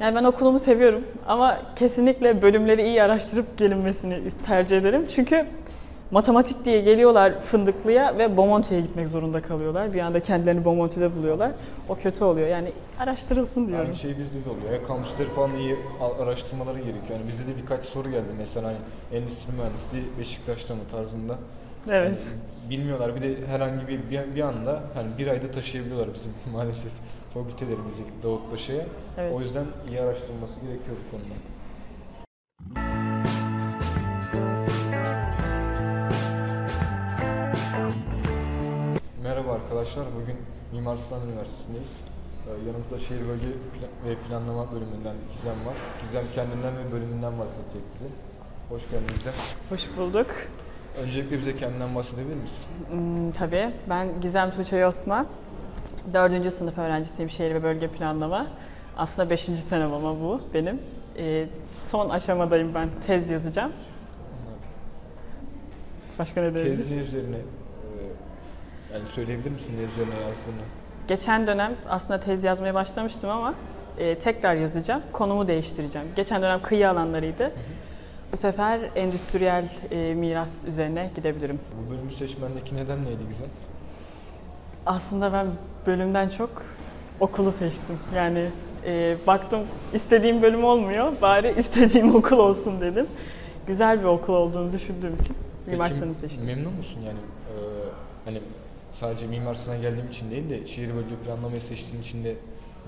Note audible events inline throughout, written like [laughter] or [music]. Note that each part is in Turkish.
Yani ben okulumu seviyorum ama kesinlikle bölümleri iyi araştırıp gelinmesini tercih ederim. Çünkü matematik diye geliyorlar Fındıklı'ya ve Bomonti'ye gitmek zorunda kalıyorlar. Bir anda kendilerini Bomonti'de buluyorlar. O kötü oluyor. Yani araştırılsın diyorum. Aynı şey bizde de oluyor. Ya kampüsleri falan iyi araştırmaları gerekiyor. Yani bizde de birkaç soru geldi mesela hani endüstri mühendisliği Beşiktaş'ta mı tarzında. Evet. Yani bilmiyorlar. Bir de herhangi bir, bir bir anda hani bir ayda taşıyabiliyorlar bizim [laughs] maalesef fakültelerimizi Davutpaşa'ya. Evet. O yüzden iyi araştırılması gerekiyor bu konuda. Merhaba arkadaşlar. Bugün Mimar Sinan Üniversitesi'ndeyiz. Ee, Yanımızda Şehir Bölge ve Planlama bölümünden Gizem var. Gizem kendinden ve bölümünden bahsedecek bize. Hoş geldin Gizem. Hoş bulduk. Öncelikle bize kendinden bahsedebilir misin? Hmm, tabii. Ben Gizem Tuğçe Yosma. Dördüncü sınıf öğrencisiyim şehir ve bölge planlama. Aslında beşinci senem ama bu benim. Ee, son aşamadayım ben. Tez yazacağım. Başka ne diyebilirim? Tez ne üzerine e, yani söyleyebilir misin ne üzerine yazdığını? Geçen dönem aslında tez yazmaya başlamıştım ama e, tekrar yazacağım. Konumu değiştireceğim. Geçen dönem kıyı alanlarıydı. Bu sefer endüstriyel e, miras üzerine gidebilirim. Bu bölümü seçmendeki neden neydi Gizem? Aslında ben bölümden çok okulu seçtim. Yani e, baktım istediğim bölüm olmuyor, bari istediğim [laughs] okul olsun dedim. Güzel bir okul olduğunu düşündüğüm için Mimar Sinan'ı seçtim. Memnun musun yani? e, hani sadece Mimar Sinan geldiğim için değil de şehir bölge planlamayı seçtiğin için de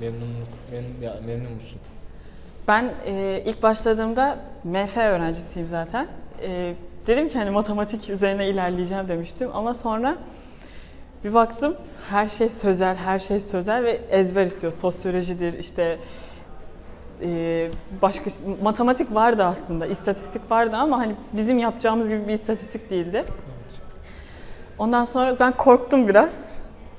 memnunluk, memnun, ya, memnun musun? Ben e, ilk başladığımda MF öğrencisiyim zaten. E, dedim ki hani matematik üzerine ilerleyeceğim demiştim ama sonra bir baktım her şey sözel, her şey sözel ve ezber istiyor. Sosyolojidir işte e, başka matematik vardı aslında, istatistik vardı ama hani bizim yapacağımız gibi bir istatistik değildi. Ondan sonra ben korktum biraz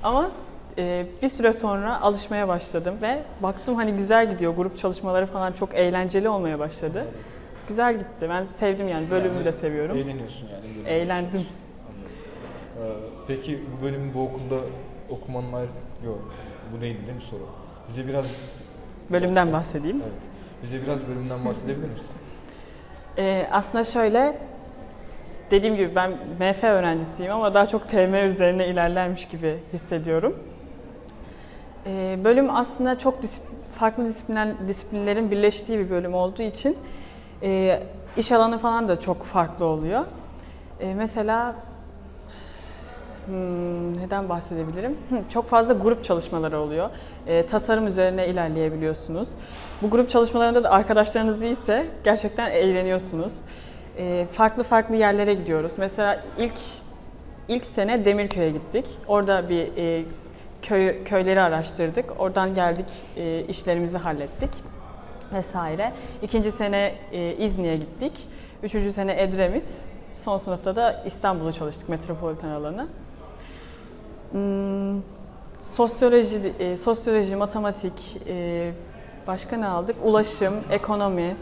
ama e, bir süre sonra alışmaya başladım ve baktım hani güzel gidiyor. Grup çalışmaları falan çok eğlenceli olmaya başladı. Güzel gitti. Ben sevdim yani bölümü Yani de seviyorum. Eğleniyorsun yani. Eğlendim. Seçiyorsun. Anladım. E, peki bu bölümü bu okulda okumanın ayrı... Yok bu değildi değil mi soru? Bize biraz... Bölümden bahsedeyim. Evet. Bize biraz bölümden bahsedebilir misin? [laughs] E, aslında şöyle dediğim gibi ben MF öğrencisiyim ama daha çok TM üzerine ilerlermiş gibi hissediyorum. E, bölüm aslında çok disip- farklı disiplinler, disiplinlerin birleştiği bir bölüm olduğu için e, iş alanı falan da çok farklı oluyor. E, mesela hmm, neden bahsedebilirim? Çok fazla grup çalışmaları oluyor. E, tasarım üzerine ilerleyebiliyorsunuz. Bu grup çalışmalarında da arkadaşlarınız iyiyse gerçekten eğleniyorsunuz. E, farklı farklı yerlere gidiyoruz. Mesela ilk ilk sene Demirköy'e gittik. Orada bir e, köy köyleri araştırdık. Oradan geldik, e, işlerimizi hallettik vesaire. İkinci sene e, İzni'ye gittik. Üçüncü sene Edremit. Son sınıfta da İstanbul'u çalıştık, metropolitan alanı. Hmm, sosyoloji, e, sosyoloji, matematik, e, başka ne aldık? Ulaşım, ekonomi.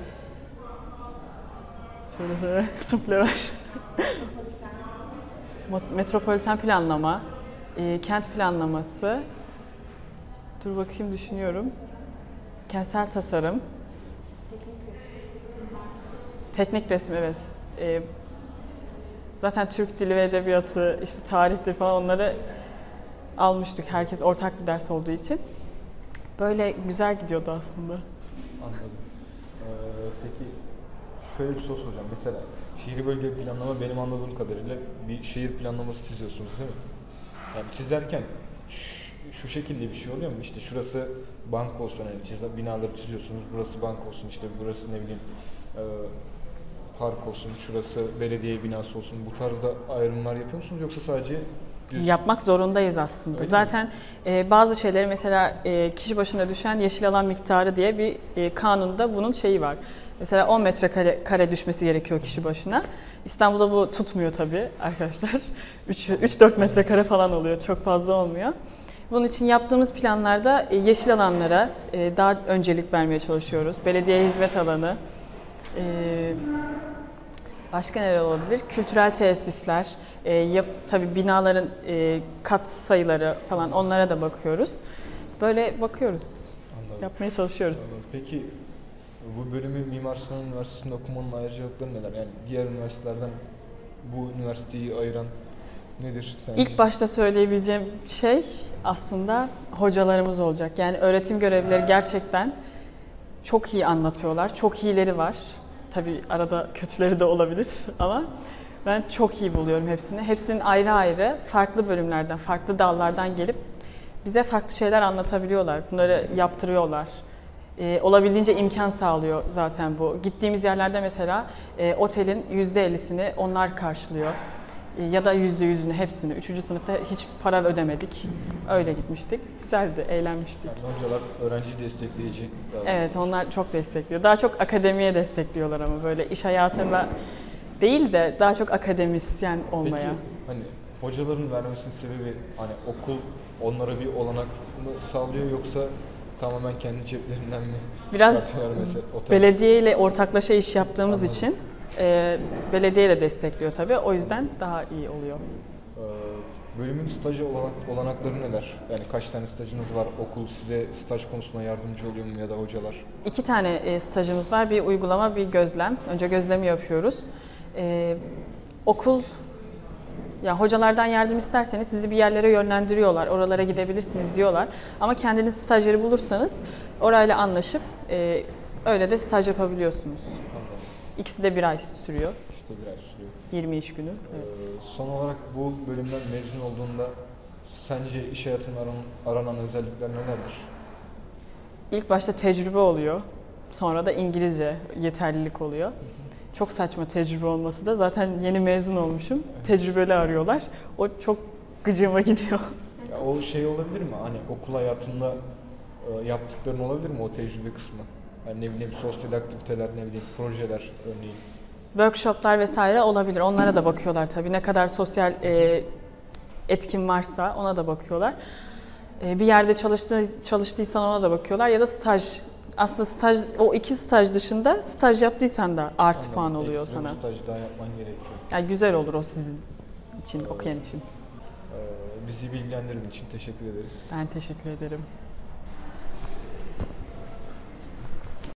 Söyle söyle, ver. Mot- Metropoliten planlama, e, kent planlaması. Dur bakayım düşünüyorum. Kentsel tasarım. Teknik resim evet. E, zaten Türk dili ve edebiyatı, işte tarihtir falan onları almıştık. Herkes ortak bir ders olduğu için. Böyle güzel gidiyordu aslında. Anladım. Ee, peki şöyle bir soru soracağım. Mesela şehir bölge planlama benim anladığım kadarıyla bir şehir planlaması çiziyorsunuz değil mi? Yani çizerken şu, şu şekilde bir şey oluyor mu? İşte şurası bank olsun, hani çiz, binaları çiziyorsunuz. Burası bank olsun, işte burası ne bileyim e, park olsun, şurası belediye binası olsun. Bu tarzda ayrımlar yapıyor musunuz yoksa sadece düz? Yapmak zorundayız aslında. Öyle? Zaten e, bazı şeyleri mesela e, kişi başına düşen yeşil alan miktarı diye bir e, kanunda bunun şeyi var. Mesela 10 metrekare kare düşmesi gerekiyor kişi başına. İstanbul'da bu tutmuyor tabii arkadaşlar. [laughs] 3-4 metrekare falan oluyor. Çok fazla olmuyor. Bunun için yaptığımız planlarda e, yeşil alanlara e, daha öncelik vermeye çalışıyoruz. Belediye hizmet alanı, e, Başka neler olabilir? Kültürel tesisler, e, yap, tabii binaların e, kat sayıları falan onlara da bakıyoruz. Böyle bakıyoruz. Anladım. yapmaya çalışıyoruz. Anladım. Peki bu bölümü Mimar Sinan Üniversitesi'nde okumanın ayrıcalıkları neler? Yani diğer üniversitelerden bu üniversiteyi ayıran nedir sence? İlk başta söyleyebileceğim şey aslında hocalarımız olacak. Yani öğretim görevlileri gerçekten çok iyi anlatıyorlar. Çok iyileri var. Tabii arada kötüleri de olabilir ama ben çok iyi buluyorum hepsini. Hepsinin ayrı ayrı farklı bölümlerden, farklı dallardan gelip bize farklı şeyler anlatabiliyorlar. Bunları yaptırıyorlar. Ee, olabildiğince imkan sağlıyor zaten bu. Gittiğimiz yerlerde mesela e, otelin %50'sini onlar karşılıyor. Ya da %100'ünü hepsini. Üçüncü sınıfta hiç para ödemedik. Öyle gitmiştik. Güzeldi, eğlenmiştik. Yani hocalar öğrenciyi destekleyici. Evet onlar çok destekliyor. Daha çok akademiye destekliyorlar ama böyle iş hayatında değil de daha çok akademisyen olmaya. Peki hani hocaların vermesinin sebebi hani okul onlara bir olanak mı sağlıyor yoksa tamamen kendi ceplerinden mi Biraz mesela? Belediye ile ortaklaşa iş yaptığımız Anladım. için e, belediye de destekliyor tabii. O yüzden daha iyi oluyor. Ee, bölümün stajı olanak, olanakları neler? Yani kaç tane stajınız var? Okul size staj konusunda yardımcı oluyor mu ya da hocalar? İki tane e, stajımız var. Bir uygulama, bir gözlem. Önce gözlemi yapıyoruz. E, okul, ya hocalardan yardım isterseniz sizi bir yerlere yönlendiriyorlar. Oralara gidebilirsiniz diyorlar. Ama kendiniz stajyeri bulursanız orayla anlaşıp e, öyle de staj yapabiliyorsunuz. İkisi de bir ay sürüyor. İşte bir ay sürüyor. 20 iş günü. Ee, Evet. son olarak bu bölümden mezun olduğunda sence iş hayatında aran- aranan özellikler nelerdir? İlk başta tecrübe oluyor. Sonra da İngilizce yeterlilik oluyor. Çok saçma tecrübe olması da zaten yeni mezun olmuşum. Tecrübeli arıyorlar. O çok gıcığıma gidiyor. Ya o şey olabilir mi? Hani okul hayatında e, yaptıkların olabilir mi o tecrübe kısmı? Yani ne bileyim sosyal aktiviteler, ne bileyim projeler örneğin. Workshoplar vesaire olabilir. Onlara da bakıyorlar tabii. Ne kadar sosyal e, etkin varsa ona da bakıyorlar. E, bir yerde çalıştığı, çalıştıysan ona da bakıyorlar ya da staj. Aslında staj, o iki staj dışında staj yaptıysan da artı Anladım. puan oluyor Ekstra bir sana. staj daha yapman gerekiyor. Yani güzel olur o sizin için, okuyan için. Ee, bizi bilgilendirdiğin için teşekkür ederiz. Ben teşekkür ederim.